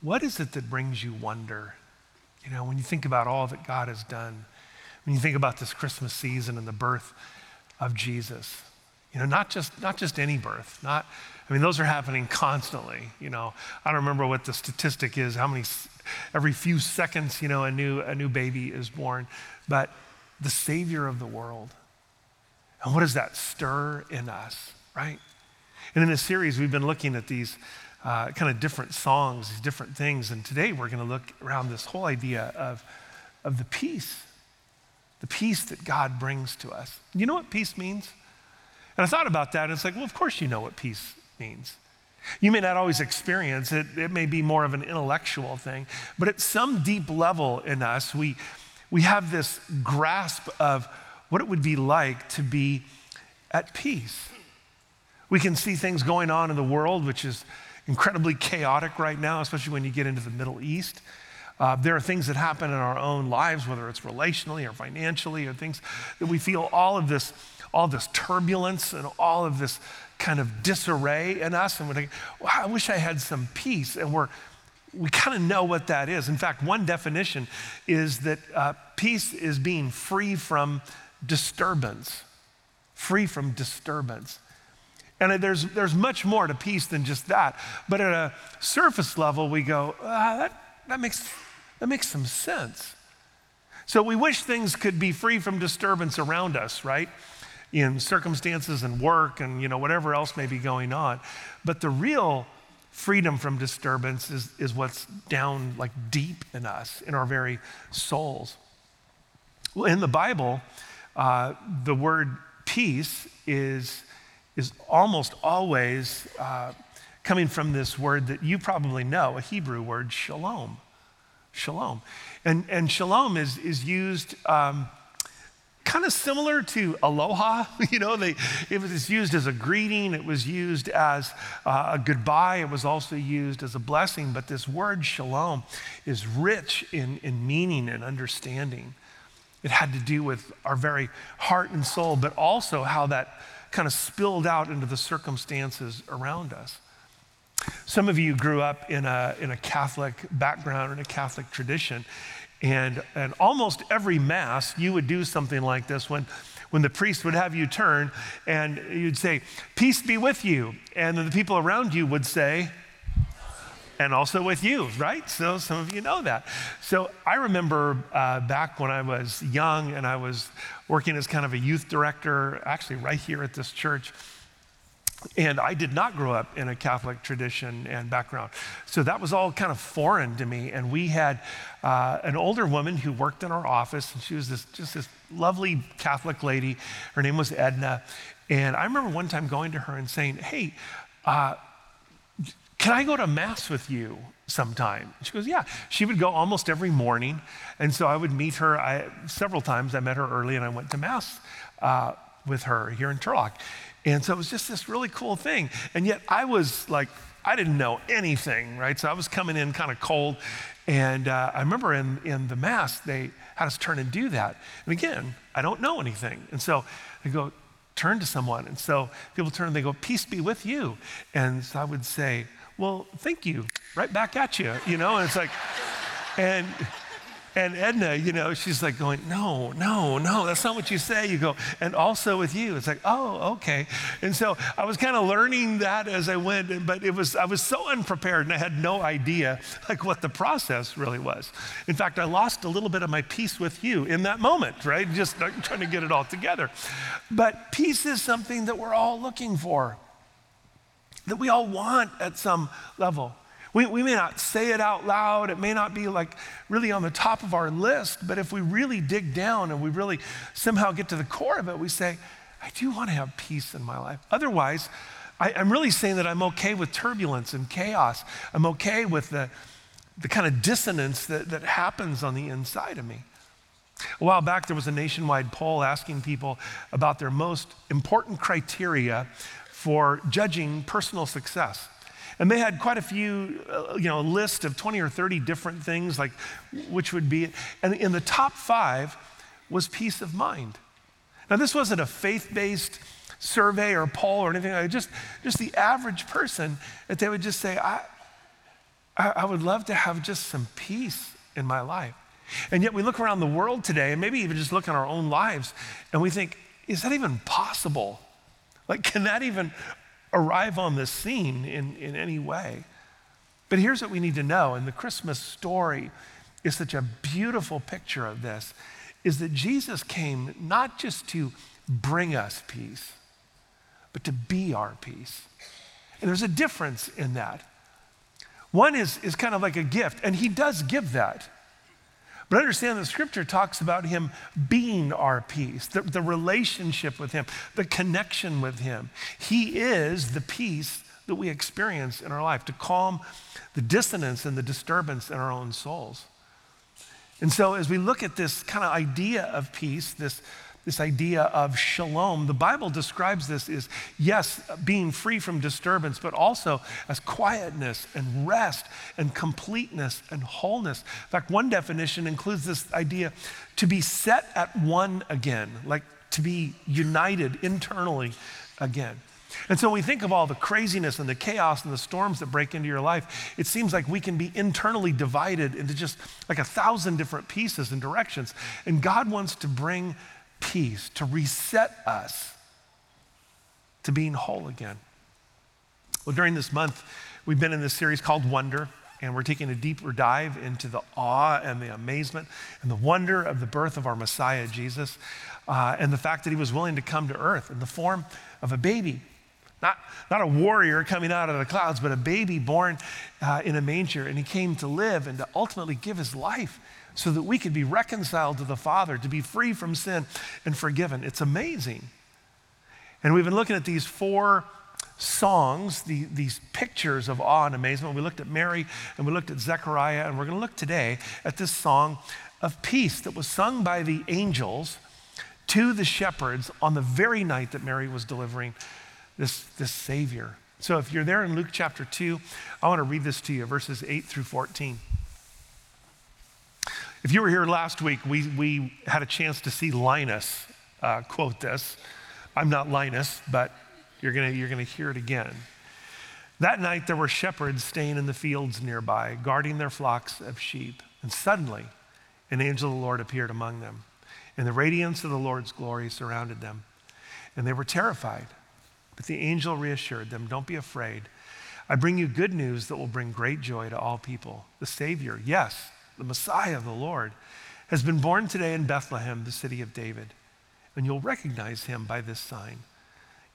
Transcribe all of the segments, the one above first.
what is it that brings you wonder? You know, when you think about all that God has done, when you think about this Christmas season and the birth of Jesus, you know, not just, not just any birth, not, I mean, those are happening constantly. You know, I don't remember what the statistic is, how many, every few seconds, you know, a new, a new baby is born, but the Savior of the world. And what does that stir in us, right? And in this series, we've been looking at these uh, kind of different songs, different things. And today we're going to look around this whole idea of, of the peace, the peace that God brings to us. You know what peace means? And I thought about that, and it's like, well, of course you know what peace means. You may not always experience it, it may be more of an intellectual thing, but at some deep level in us, we, we have this grasp of what it would be like to be at peace. We can see things going on in the world, which is incredibly chaotic right now, especially when you get into the Middle East. Uh, there are things that happen in our own lives, whether it's relationally or financially, or things that we feel all of this, all this turbulence and all of this kind of disarray in us. And we're well, I wish I had some peace. And we're, we kind of know what that is. In fact, one definition is that uh, peace is being free from disturbance, free from disturbance. And there's, there's much more to peace than just that. But at a surface level, we go, ah, that, that, makes, that makes some sense. So we wish things could be free from disturbance around us, right? In circumstances and work and you know whatever else may be going on. But the real freedom from disturbance is, is what's down like deep in us, in our very souls. Well, in the Bible, uh, the word peace is is almost always uh, coming from this word that you probably know, a Hebrew word, shalom. Shalom. And, and shalom is, is used um, kind of similar to aloha. You know, they, it was used as a greeting, it was used as uh, a goodbye, it was also used as a blessing. But this word shalom is rich in, in meaning and understanding. It had to do with our very heart and soul, but also how that kind of spilled out into the circumstances around us. Some of you grew up in a, in a Catholic background, in a Catholic tradition, and, and almost every Mass, you would do something like this when, when the priest would have you turn and you'd say, Peace be with you. And the people around you would say, and also with you, right? So some of you know that. So I remember uh, back when I was young and I was working as kind of a youth director, actually right here at this church. And I did not grow up in a Catholic tradition and background. So that was all kind of foreign to me. And we had uh, an older woman who worked in our office, and she was this, just this lovely Catholic lady. Her name was Edna. And I remember one time going to her and saying, Hey, uh, can I go to Mass with you sometime? She goes, Yeah. She would go almost every morning. And so I would meet her I, several times. I met her early and I went to Mass uh, with her here in Turlock. And so it was just this really cool thing. And yet I was like, I didn't know anything, right? So I was coming in kind of cold. And uh, I remember in, in the Mass, they had us turn and do that. And again, I don't know anything. And so they go, turn to someone. And so people turn and they go, Peace be with you. And so I would say, well, thank you. Right back at you, you know? And it's like, and, and Edna, you know, she's like going, no, no, no, that's not what you say. You go, and also with you. It's like, oh, okay. And so I was kind of learning that as I went, but it was, I was so unprepared and I had no idea like what the process really was. In fact, I lost a little bit of my peace with you in that moment, right? Just trying to get it all together. But peace is something that we're all looking for that we all want at some level. We, we may not say it out loud, it may not be like really on the top of our list, but if we really dig down and we really somehow get to the core of it, we say, I do want to have peace in my life. Otherwise, I, I'm really saying that I'm okay with turbulence and chaos. I'm okay with the, the kind of dissonance that, that happens on the inside of me. A while back, there was a nationwide poll asking people about their most important criteria for judging personal success. And they had quite a few, uh, you know, a list of 20 or 30 different things, like which would be, and in the top five was peace of mind. Now, this wasn't a faith based survey or poll or anything like that, just, just the average person that they would just say, I, I, I would love to have just some peace in my life. And yet we look around the world today, and maybe even just look in our own lives, and we think, is that even possible? Like, can that even arrive on the scene in, in any way? But here's what we need to know, and the Christmas story is such a beautiful picture of this, is that Jesus came not just to bring us peace, but to be our peace. And there's a difference in that. One is, is kind of like a gift, and he does give that. But understand the scripture talks about him being our peace, the, the relationship with him, the connection with him. He is the peace that we experience in our life to calm the dissonance and the disturbance in our own souls. And so, as we look at this kind of idea of peace, this this idea of shalom. The Bible describes this as, yes, being free from disturbance, but also as quietness and rest and completeness and wholeness. In fact, one definition includes this idea to be set at one again, like to be united internally again. And so we think of all the craziness and the chaos and the storms that break into your life, it seems like we can be internally divided into just like a thousand different pieces and directions. And God wants to bring peace, to reset us to being whole again. Well, during this month, we've been in this series called Wonder, and we're taking a deeper dive into the awe and the amazement and the wonder of the birth of our Messiah, Jesus, uh, and the fact that he was willing to come to earth in the form of a baby. Not, not a warrior coming out of the clouds, but a baby born uh, in a manger. And he came to live and to ultimately give his life so that we could be reconciled to the Father, to be free from sin and forgiven. It's amazing. And we've been looking at these four songs, the, these pictures of awe and amazement. We looked at Mary and we looked at Zechariah, and we're going to look today at this song of peace that was sung by the angels to the shepherds on the very night that Mary was delivering this, this Savior. So if you're there in Luke chapter 2, I want to read this to you, verses 8 through 14. If you were here last week, we, we had a chance to see Linus uh, quote this. I'm not Linus, but you're going you're going to hear it again. That night, there were shepherds staying in the fields nearby, guarding their flocks of sheep. And suddenly, an angel of the Lord appeared among them, and the radiance of the Lord's glory surrounded them. And they were terrified. But the angel reassured them Don't be afraid. I bring you good news that will bring great joy to all people. The Savior, yes, the Messiah, of the Lord, has been born today in Bethlehem, the city of David. And you'll recognize him by this sign.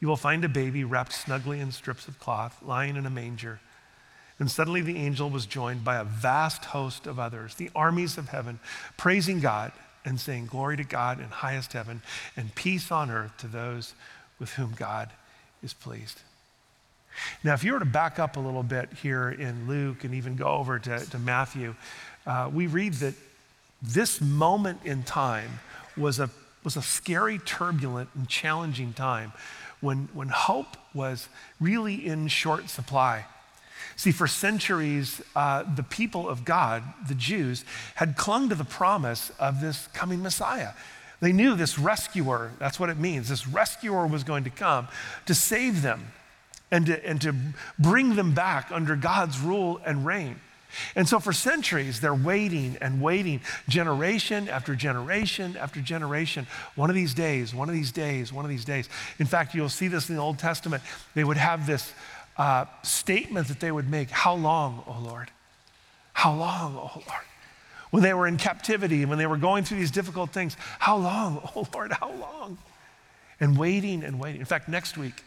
You will find a baby wrapped snugly in strips of cloth, lying in a manger. And suddenly the angel was joined by a vast host of others, the armies of heaven, praising God and saying, Glory to God in highest heaven, and peace on earth to those with whom God is pleased. Now, if you were to back up a little bit here in Luke and even go over to, to Matthew, uh, we read that this moment in time was a, was a scary, turbulent, and challenging time when, when hope was really in short supply. See, for centuries, uh, the people of God, the Jews, had clung to the promise of this coming Messiah. They knew this rescuer, that's what it means. This rescuer was going to come to save them and to, and to bring them back under God's rule and reign. And so for centuries, they're waiting and waiting, generation after generation after generation. One of these days, one of these days, one of these days. In fact, you'll see this in the Old Testament. They would have this uh, statement that they would make How long, O Lord? How long, O Lord? When they were in captivity when they were going through these difficult things, How long, O Lord? How long? And waiting and waiting. In fact, next week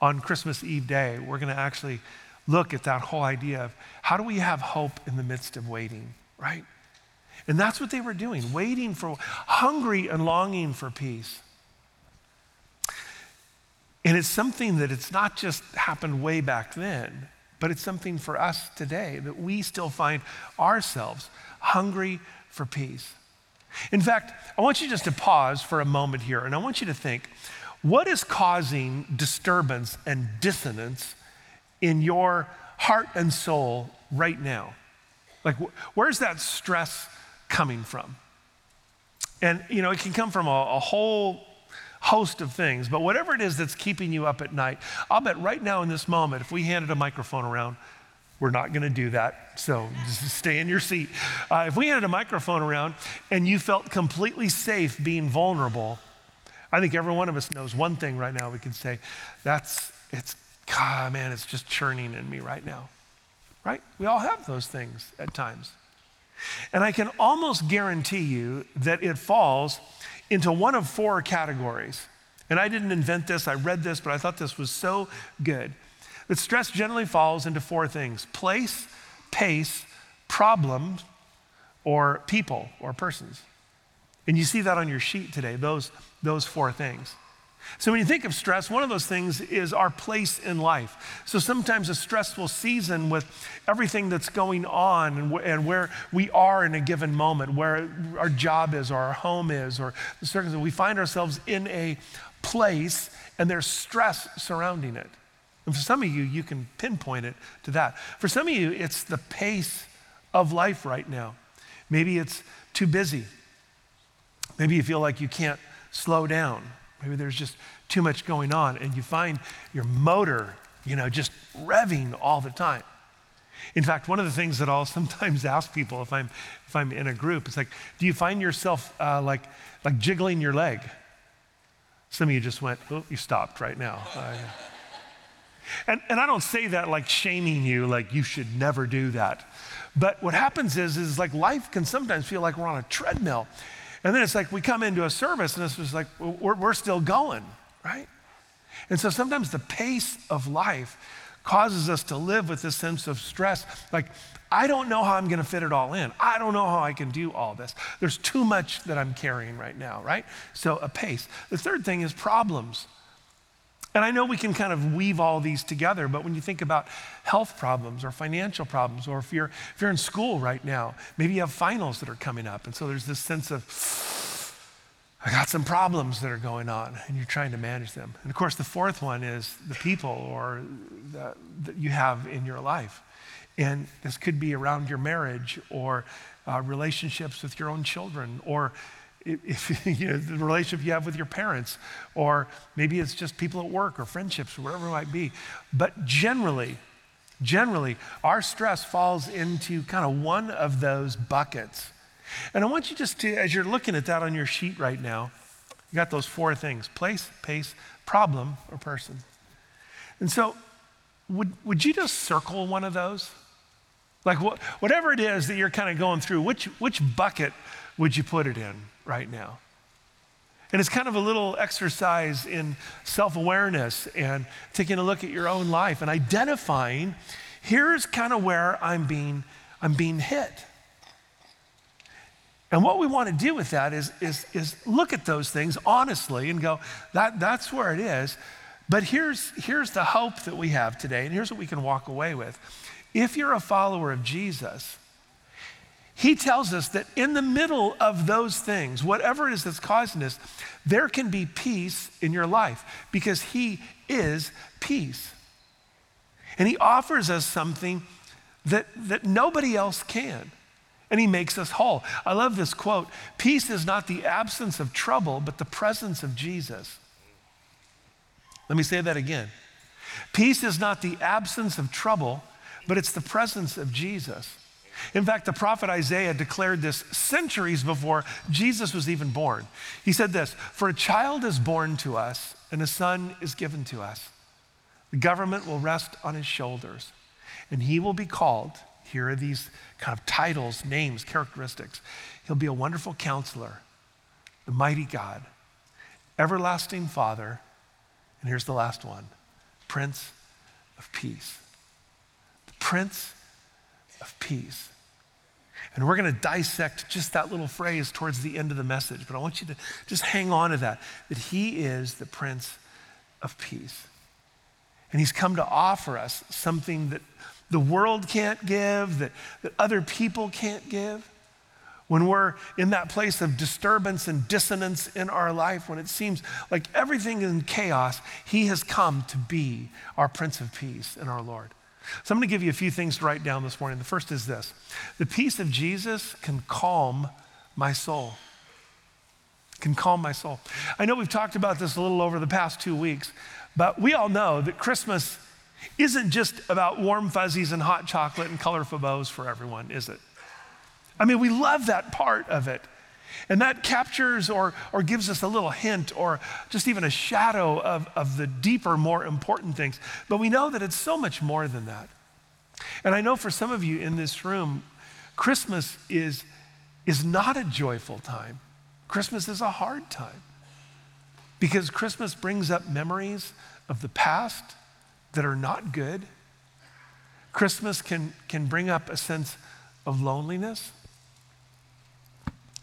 on Christmas Eve day, we're going to actually look at that whole idea of how do we have hope in the midst of waiting, right? And that's what they were doing, waiting for, hungry and longing for peace. And it's something that it's not just happened way back then, but it's something for us today that we still find ourselves hungry for peace. In fact, I want you just to pause for a moment here and I want you to think what is causing disturbance and dissonance in your heart and soul right now? Like, wh- where's that stress coming from? And, you know, it can come from a, a whole host of things, but whatever it is that's keeping you up at night, I'll bet right now in this moment, if we handed a microphone around, We're not going to do that. So just stay in your seat. Uh, if we handed a microphone around and you felt completely safe being vulnerable, I think every one of us knows one thing right now we can say, that's, it's, God, man, it's just churning in me right now. Right? We all have those things at times. And I can almost guarantee you that it falls into one of four categories. And I didn't invent this, I read this, but I thought this was so good. That stress generally falls into four things place, pace, problems, or people or persons. And you see that on your sheet today, those, those four things. So when you think of stress, one of those things is our place in life. So sometimes a stressful season with everything that's going on and, wh- and where we are in a given moment, where our job is or our home is or the circumstances, we find ourselves in a place and there's stress surrounding it. And for some of you, you can pinpoint it to that. For some of you, it's the pace of life right now. Maybe it's too busy. Maybe you feel like you can't slow down. Maybe there's just too much going on and you find your motor, you know, just revving all the time. In fact, one of the things that I'll sometimes ask people if I'm, if I'm in a group, it's like, do you find yourself uh, like, like jiggling your leg? Some of you just went, oh, you stopped right now. Uh, and, and I don't say that like shaming you, like you should never do that. But what happens is, is like life can sometimes feel like we're on a treadmill. And then it's like we come into a service and it's just like we're, we're still going, right? And so sometimes the pace of life causes us to live with this sense of stress. Like, I don't know how I'm going to fit it all in. I don't know how I can do all this. There's too much that I'm carrying right now, right? So, a pace. The third thing is problems. And I know we can kind of weave all these together, but when you think about health problems or financial problems, or if you're, if you're in school right now, maybe you have finals that are coming up. And so there's this sense of, I got some problems that are going on, and you're trying to manage them. And of course, the fourth one is the people or the, that you have in your life. And this could be around your marriage or uh, relationships with your own children or if, you know, the relationship you have with your parents, or maybe it's just people at work or friendships or whatever it might be. But generally, generally, our stress falls into kind of one of those buckets. And I want you just to, as you're looking at that on your sheet right now, you got those four things place, pace, problem, or person. And so, would, would you just circle one of those? Like, wh- whatever it is that you're kind of going through, which, which bucket would you put it in right now? And it's kind of a little exercise in self awareness and taking a look at your own life and identifying here's kind of where I'm being, I'm being hit. And what we want to do with that is, is, is look at those things honestly and go, that, that's where it is. But here's, here's the hope that we have today, and here's what we can walk away with. If you're a follower of Jesus, he tells us that in the middle of those things, whatever it is that's causing this, there can be peace in your life because He is peace. And He offers us something that, that nobody else can. And He makes us whole. I love this quote Peace is not the absence of trouble, but the presence of Jesus. Let me say that again. Peace is not the absence of trouble, but it's the presence of Jesus. In fact, the prophet Isaiah declared this centuries before Jesus was even born. He said this For a child is born to us, and a son is given to us. The government will rest on his shoulders, and he will be called. Here are these kind of titles, names, characteristics. He'll be a wonderful counselor, the mighty God, everlasting Father, and here's the last one Prince of Peace. The Prince of peace. And we're going to dissect just that little phrase towards the end of the message, but I want you to just hang on to that that He is the Prince of Peace. And He's come to offer us something that the world can't give, that, that other people can't give. When we're in that place of disturbance and dissonance in our life, when it seems like everything is in chaos, He has come to be our Prince of Peace and our Lord. So I'm going to give you a few things to write down this morning. The first is this the peace of Jesus can calm my soul. Can calm my soul. I know we've talked about this a little over the past two weeks, but we all know that Christmas isn't just about warm fuzzies and hot chocolate and colorful bows for everyone, is it? I mean, we love that part of it. And that captures or, or gives us a little hint or just even a shadow of, of the deeper, more important things. But we know that it's so much more than that. And I know for some of you in this room, Christmas is, is not a joyful time. Christmas is a hard time because Christmas brings up memories of the past that are not good. Christmas can, can bring up a sense of loneliness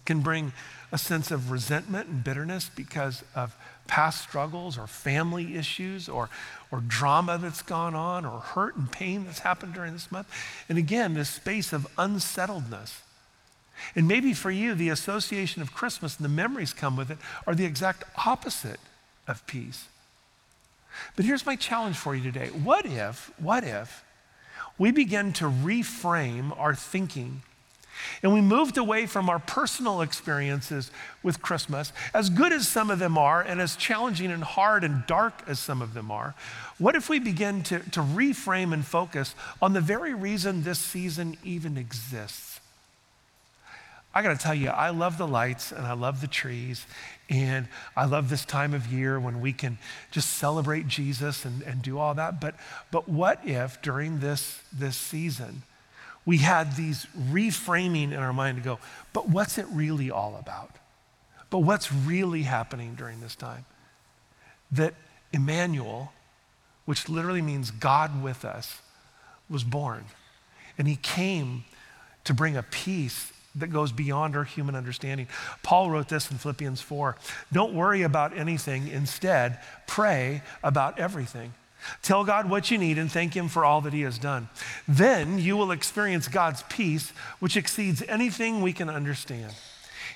can bring a sense of resentment and bitterness because of past struggles or family issues or, or drama that's gone on or hurt and pain that's happened during this month. And again, this space of unsettledness. And maybe for you, the association of Christmas and the memories come with it are the exact opposite of peace. But here's my challenge for you today. What if, what if we begin to reframe our thinking and we moved away from our personal experiences with Christmas, as good as some of them are, and as challenging and hard and dark as some of them are. What if we begin to, to reframe and focus on the very reason this season even exists? I got to tell you, I love the lights and I love the trees. And I love this time of year when we can just celebrate Jesus and, and do all that. But, but what if during this, this season, we had these reframing in our mind to go, but what's it really all about? But what's really happening during this time? That Emmanuel, which literally means God with us, was born. And he came to bring a peace that goes beyond our human understanding. Paul wrote this in Philippians 4 Don't worry about anything, instead, pray about everything. Tell God what you need and thank Him for all that He has done. Then you will experience God's peace, which exceeds anything we can understand.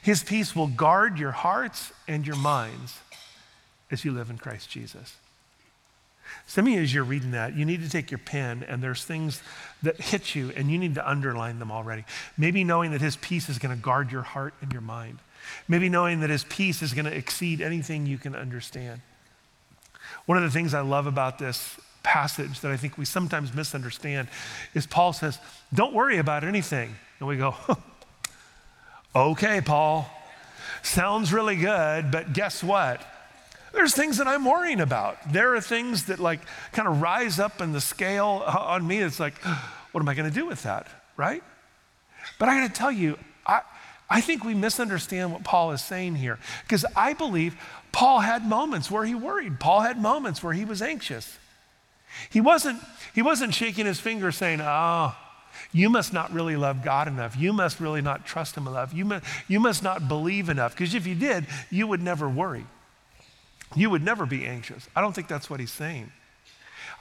His peace will guard your hearts and your minds as you live in Christ Jesus. Some of you, as you're reading that, you need to take your pen and there's things that hit you and you need to underline them already. Maybe knowing that His peace is going to guard your heart and your mind. Maybe knowing that His peace is going to exceed anything you can understand. One of the things I love about this passage that I think we sometimes misunderstand is Paul says, Don't worry about anything. And we go, Okay, Paul, sounds really good, but guess what? There's things that I'm worrying about. There are things that like kind of rise up in the scale on me. It's like, what am I going to do with that? Right? But I got to tell you, I, I think we misunderstand what Paul is saying here because I believe Paul had moments where he worried. Paul had moments where he was anxious. He wasn't, he wasn't shaking his finger saying, Oh, you must not really love God enough. You must really not trust Him enough. You must, you must not believe enough. Because if you did, you would never worry. You would never be anxious. I don't think that's what he's saying.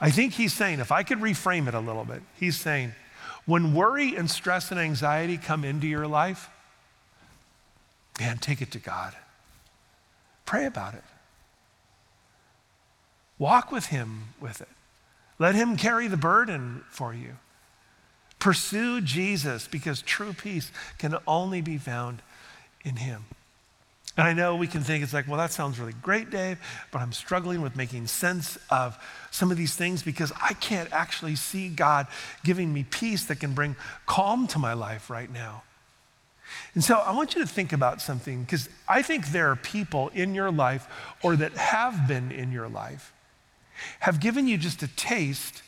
I think he's saying, if I could reframe it a little bit, he's saying, when worry and stress and anxiety come into your life, man, take it to God. Pray about it. Walk with Him with it. Let Him carry the burden for you. Pursue Jesus because true peace can only be found in Him. And I know we can think it's like, well, that sounds really great, Dave, but I'm struggling with making sense of some of these things because I can't actually see God giving me peace that can bring calm to my life right now. And so I want you to think about something because I think there are people in your life or that have been in your life have given you just a taste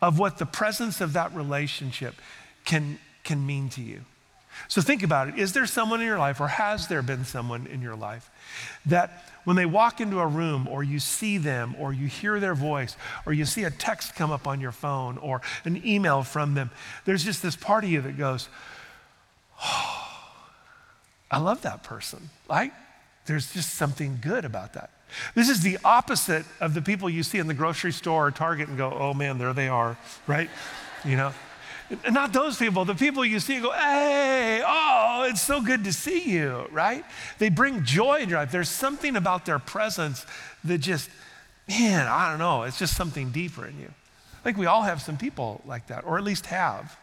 of what the presence of that relationship can, can mean to you. So think about it. Is there someone in your life, or has there been someone in your life, that when they walk into a room, or you see them, or you hear their voice, or you see a text come up on your phone, or an email from them, there's just this part of you that goes, oh, I love that person. Like, there's just something good about that. This is the opposite of the people you see in the grocery store or Target and go, oh man, there they are, right? You know? Not those people, the people you see go, hey, oh, it's so good to see you, right? They bring joy in your life. There's something about their presence that just, man, I don't know, it's just something deeper in you. I think we all have some people like that, or at least have.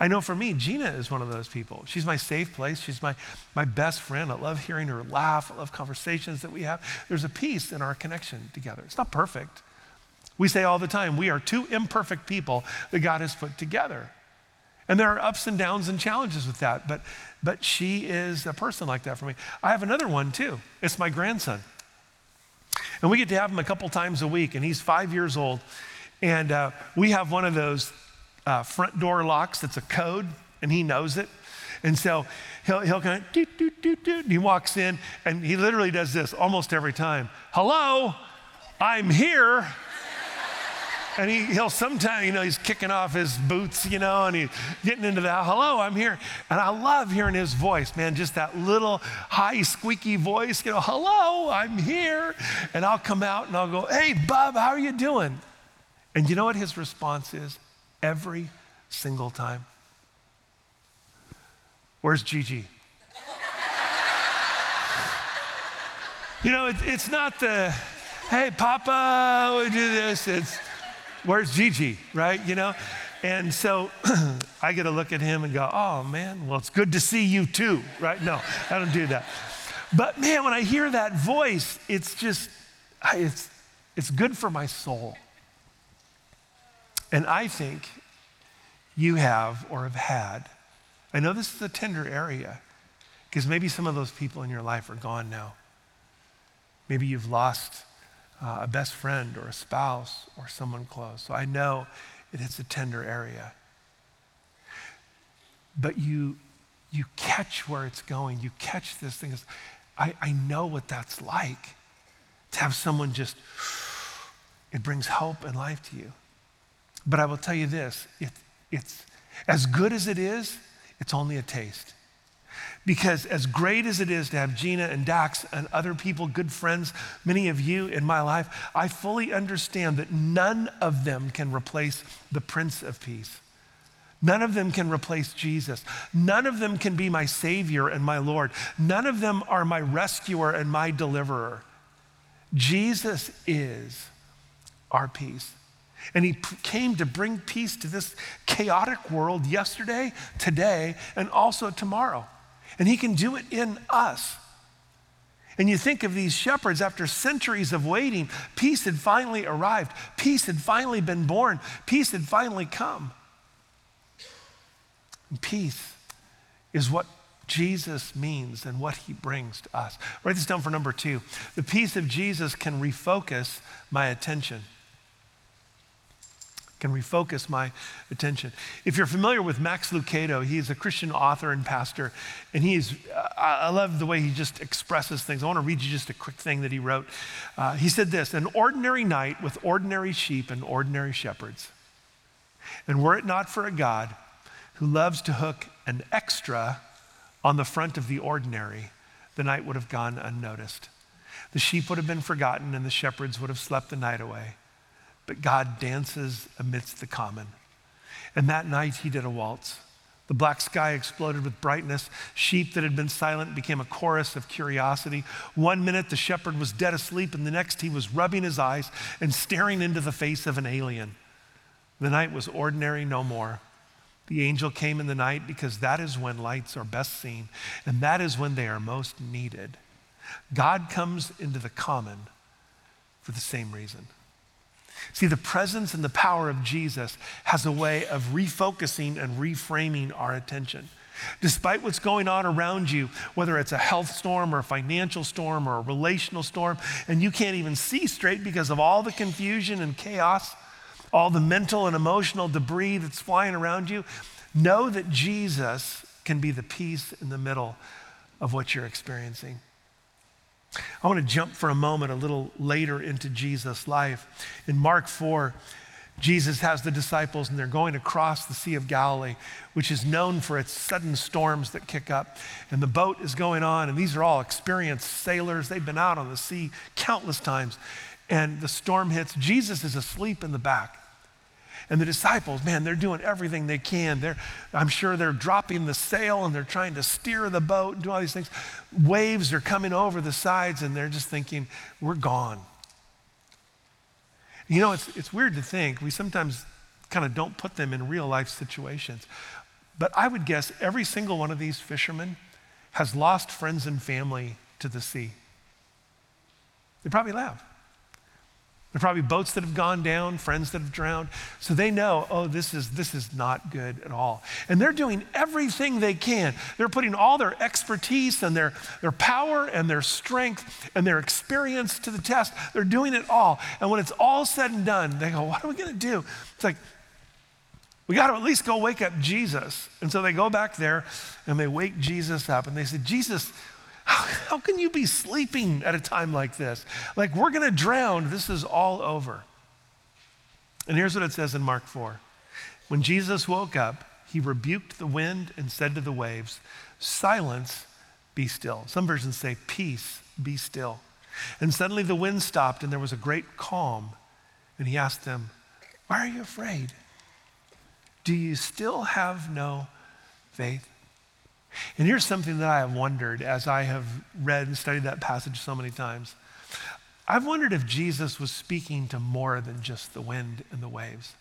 I know for me, Gina is one of those people. She's my safe place. She's my, my best friend. I love hearing her laugh. I love conversations that we have. There's a peace in our connection together. It's not perfect, We say all the time, we are two imperfect people that God has put together. And there are ups and downs and challenges with that, but, but she is a person like that for me. I have another one too. It's my grandson. And we get to have him a couple times a week, and he's five years old. And uh, we have one of those uh, front door locks that's a code, and he knows it. And so he'll, he'll kind of doot, doot, doot, doot, he walks in, and he literally does this almost every time Hello, I'm here. And he, he'll sometimes, you know, he's kicking off his boots, you know, and he's getting into that, hello, I'm here. And I love hearing his voice, man, just that little high, squeaky voice, you know, hello, I'm here. And I'll come out and I'll go, hey, Bub, how are you doing? And you know what his response is? Every single time. Where's Gigi? you know, it, it's not the, hey, Papa, we do this. It's, where's Gigi, right? You know? And so I get to look at him and go, oh man, well, it's good to see you too, right? No, I don't do that. But man, when I hear that voice, it's just, it's, it's good for my soul. And I think you have or have had, I know this is a tender area because maybe some of those people in your life are gone now. Maybe you've lost uh, a best friend or a spouse or someone close. So I know it is a tender area. But you, you catch where it's going. You catch this thing. I, I know what that's like to have someone just, it brings hope and life to you. But I will tell you this it, it's as good as it is, it's only a taste. Because as great as it is to have Gina and Dax and other people, good friends, many of you in my life, I fully understand that none of them can replace the Prince of Peace. None of them can replace Jesus. None of them can be my Savior and my Lord. None of them are my rescuer and my deliverer. Jesus is our peace. And he came to bring peace to this chaotic world yesterday, today, and also tomorrow. And He can do it in us. And you think of these shepherds after centuries of waiting, peace had finally arrived, peace had finally been born, peace had finally come. And peace is what Jesus means and what he brings to us. Write this down for number two. The peace of Jesus can refocus my attention can refocus my attention. If you're familiar with Max Lucado, he's a Christian author and pastor, and he's, uh, I love the way he just expresses things. I want to read you just a quick thing that he wrote. Uh, he said this An ordinary night with ordinary sheep and ordinary shepherds. And were it not for a God who loves to hook an extra on the front of the ordinary, the night would have gone unnoticed. The sheep would have been forgotten, and the shepherds would have slept the night away but God dances amidst the common. And that night he did a waltz. The black sky exploded with brightness. Sheep that had been silent became a chorus of curiosity. One minute the shepherd was dead asleep, and the next he was rubbing his eyes and staring into the face of an alien. The night was ordinary no more. The angel came in the night because that is when lights are best seen, and that is when they are most needed. God comes into the common for the same reason. See, the presence and the power of Jesus has a way of refocusing and reframing our attention. Despite what's going on around you, whether it's a health storm or a financial storm or a relational storm, and you can't even see straight because of all the confusion and chaos, all the mental and emotional debris that's flying around you, know that Jesus can be the peace in the middle of what you're experiencing. I want to jump for a moment a little later into Jesus' life. In Mark 4, Jesus has the disciples and they're going across the Sea of Galilee, which is known for its sudden storms that kick up. And the boat is going on, and these are all experienced sailors. They've been out on the sea countless times. And the storm hits. Jesus is asleep in the back. And the disciples, man, they're doing everything they can. They're, I'm sure they're dropping the sail and they're trying to steer the boat and do all these things. Waves are coming over the sides and they're just thinking, we're gone. You know, it's, it's weird to think. We sometimes kind of don't put them in real life situations. But I would guess every single one of these fishermen has lost friends and family to the sea. They probably have. There are probably boats that have gone down, friends that have drowned. So they know, oh, this is, this is not good at all. And they're doing everything they can. They're putting all their expertise and their, their power and their strength and their experience to the test. They're doing it all. And when it's all said and done, they go, what are we going to do? It's like, we got to at least go wake up Jesus. And so they go back there and they wake Jesus up and they say, Jesus, how, how can you be sleeping at a time like this? Like, we're going to drown. This is all over. And here's what it says in Mark 4 When Jesus woke up, he rebuked the wind and said to the waves, Silence, be still. Some versions say, Peace, be still. And suddenly the wind stopped and there was a great calm. And he asked them, Why are you afraid? Do you still have no faith? And here's something that I have wondered as I have read and studied that passage so many times. I've wondered if Jesus was speaking to more than just the wind and the waves.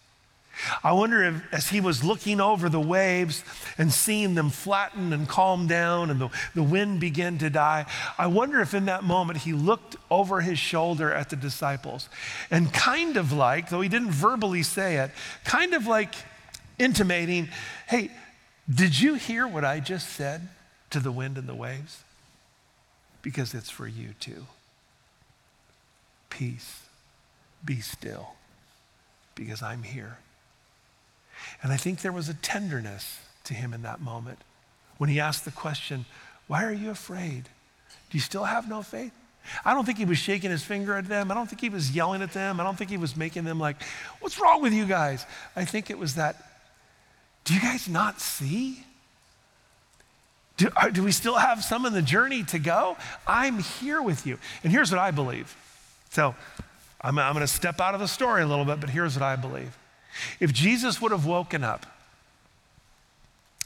I wonder if, as he was looking over the waves and seeing them flatten and calm down and the, the wind begin to die, I wonder if in that moment he looked over his shoulder at the disciples and kind of like, though he didn't verbally say it, kind of like intimating, hey, did you hear what I just said to the wind and the waves? Because it's for you too. Peace, be still, because I'm here. And I think there was a tenderness to him in that moment when he asked the question, Why are you afraid? Do you still have no faith? I don't think he was shaking his finger at them. I don't think he was yelling at them. I don't think he was making them like, What's wrong with you guys? I think it was that do you guys not see? Do, are, do we still have some in the journey to go? I'm here with you. And here's what I believe. So I'm, I'm going to step out of the story a little bit, but here's what I believe. If Jesus would have woken up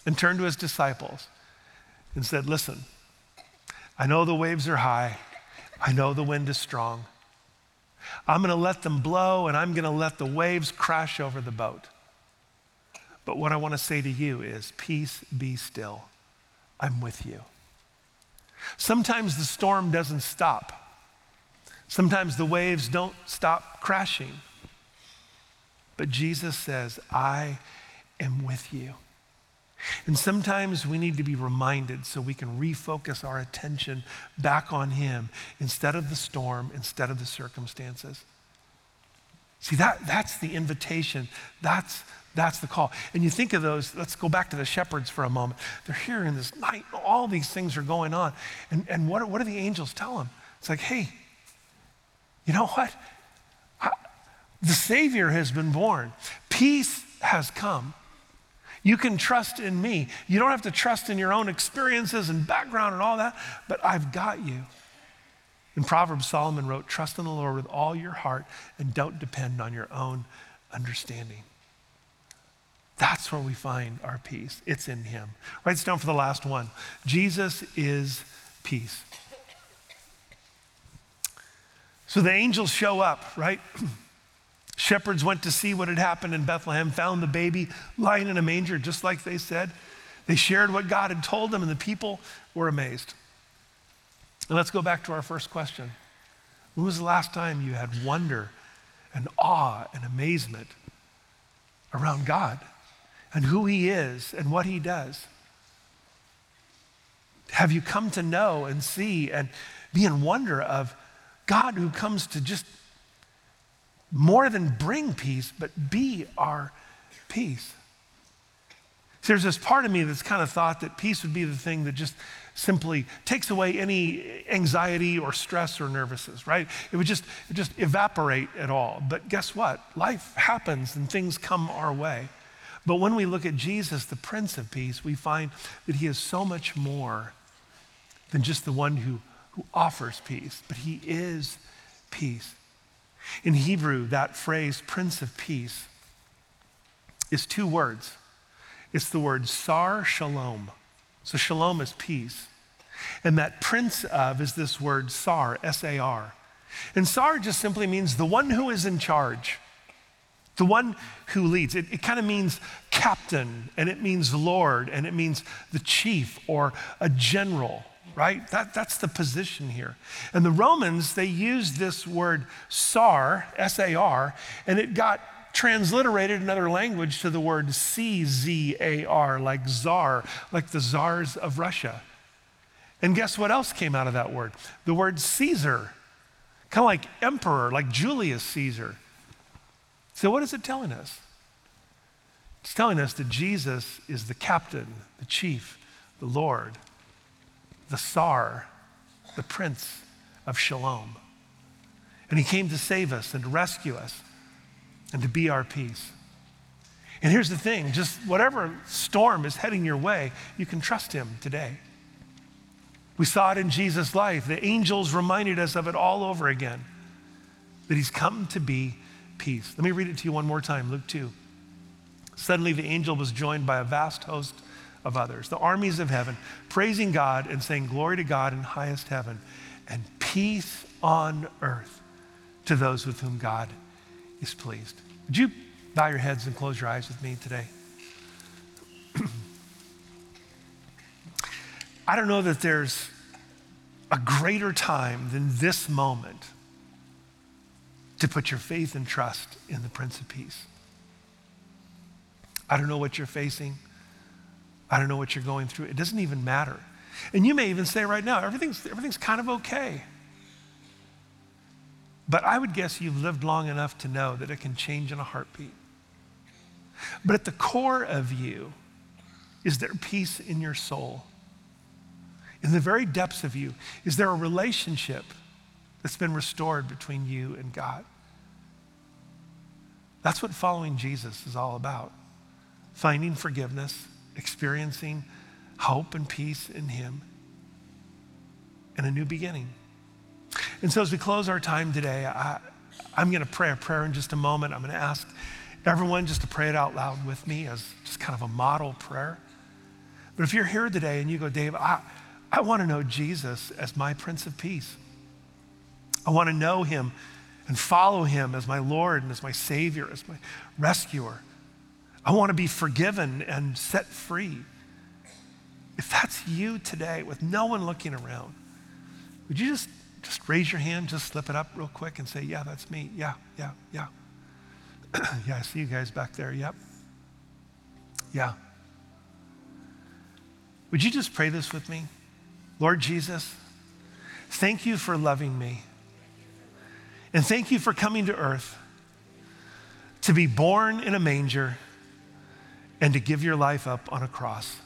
and turned to his disciples and said, Listen, I know the waves are high, I know the wind is strong. I'm going to let them blow and I'm going to let the waves crash over the boat. But what I want to say to you is peace be still. I'm with you. Sometimes the storm doesn't stop. Sometimes the waves don't stop crashing. But Jesus says, I am with you. And sometimes we need to be reminded so we can refocus our attention back on Him instead of the storm, instead of the circumstances. See, that, that's the invitation. That's that's the call. And you think of those, let's go back to the shepherds for a moment. They're here in this night, all these things are going on. And, and what, what do the angels tell them? It's like, hey, you know what? I, the Savior has been born, peace has come. You can trust in me. You don't have to trust in your own experiences and background and all that, but I've got you. In Proverbs, Solomon wrote, Trust in the Lord with all your heart and don't depend on your own understanding. That's where we find our peace. It's in Him. Write this down for the last one. Jesus is peace. So the angels show up, right? Shepherds went to see what had happened in Bethlehem, found the baby lying in a manger, just like they said. They shared what God had told them, and the people were amazed. And let's go back to our first question. When was the last time you had wonder and awe and amazement around God? And who He is and what He does? Have you come to know and see and be in wonder of God who comes to just more than bring peace, but be our peace? There's this part of me that's kind of thought that peace would be the thing that just simply takes away any anxiety or stress or nervousness, right? It would just, just evaporate at all. But guess what? Life happens and things come our way. But when we look at Jesus, the Prince of Peace, we find that he is so much more than just the one who, who offers peace, but he is peace. In Hebrew, that phrase, Prince of Peace, is two words. It's the word sar shalom. So shalom is peace. And that prince of is this word sar, S A R. And sar just simply means the one who is in charge the one who leads. It, it kind of means captain, and it means Lord, and it means the chief or a general, right? That, that's the position here. And the Romans, they used this word sar, S A R, and it got transliterated in other language to the word C Z A R, like czar, like the czars of Russia. And guess what else came out of that word? The word Caesar, kind of like emperor, like Julius Caesar. So, what is it telling us? It's telling us that Jesus is the captain, the chief, the Lord, the Tsar, the Prince of Shalom. And he came to save us and to rescue us and to be our peace. And here's the thing just whatever storm is heading your way, you can trust him today. We saw it in Jesus' life. The angels reminded us of it all over again that he's come to be peace. Let me read it to you one more time Luke 2. Suddenly, the angel was joined by a vast host of others, the armies of heaven, praising God and saying, Glory to God in highest heaven, and peace on earth to those with whom God is pleased. Would you bow your heads and close your eyes with me today? I don't know that there's a greater time than this moment to put your faith and trust in the Prince of Peace. I don't know what you're facing. I don't know what you're going through. It doesn't even matter. And you may even say right now, everything's, everything's kind of okay. But I would guess you've lived long enough to know that it can change in a heartbeat. But at the core of you, is there peace in your soul? In the very depths of you, is there a relationship that's been restored between you and God? That's what following Jesus is all about finding forgiveness, experiencing hope and peace in Him, and a new beginning. And so, as we close our time today, I, am going to pray a prayer in just a moment. I'm going to ask everyone just to pray it out loud with me as just kind of a model prayer. But if you're here today and you go, Dave, I, I want to know Jesus as my Prince of Peace. I want to know him and follow him as my Lord and as my Savior, as my rescuer. I want to be forgiven and set free. If that's you today with no one looking around, would you just, just raise your hand, just slip it up real quick and say, Yeah, that's me. Yeah, yeah, yeah. yeah, I see you guys back there. Yep. Yeah. Would you just pray this with me? Lord Jesus, thank you for loving me. And thank you for coming to earth to be born in a manger and to give your life up on a cross.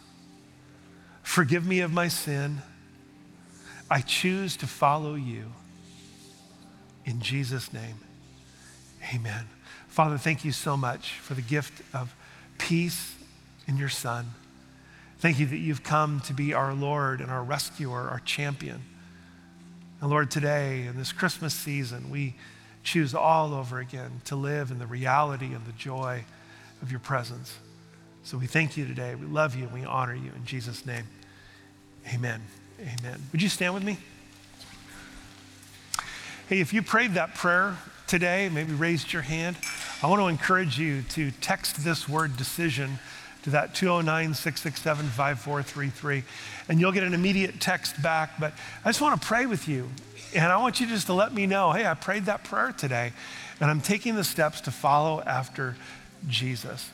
Forgive me of my sin. I choose to follow you. In Jesus' name, amen. Father, thank you so much for the gift of peace in your Son. Thank you that you've come to be our Lord and our rescuer, our champion. And Lord, today in this Christmas season, we choose all over again to live in the reality and the joy of your presence. So we thank you today. We love you and we honor you in Jesus' name. Amen. Amen. Would you stand with me? Hey, if you prayed that prayer today, maybe raised your hand, I want to encourage you to text this word decision to that 209 667 5433, and you'll get an immediate text back. But I just want to pray with you. And I want you just to let me know hey, I prayed that prayer today, and I'm taking the steps to follow after Jesus.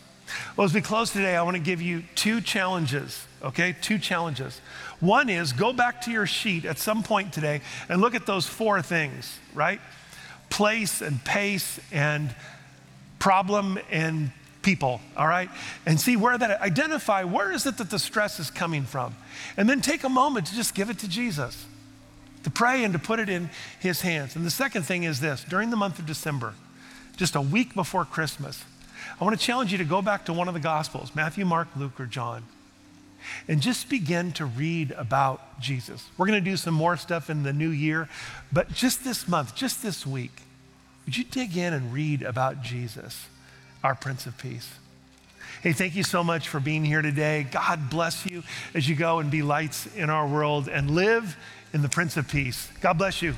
Well, as we close today, I want to give you two challenges, okay? Two challenges. One is go back to your sheet at some point today and look at those four things, right? Place and pace and problem and people, all right? And see where that, identify where is it that the stress is coming from. And then take a moment to just give it to Jesus, to pray and to put it in his hands. And the second thing is this during the month of December, just a week before Christmas, I want to challenge you to go back to one of the Gospels Matthew, Mark, Luke, or John and just begin to read about Jesus. We're going to do some more stuff in the new year, but just this month, just this week, would you dig in and read about Jesus? Our Prince of Peace. Hey, thank you so much for being here today. God bless you as you go and be lights in our world and live in the Prince of Peace. God bless you.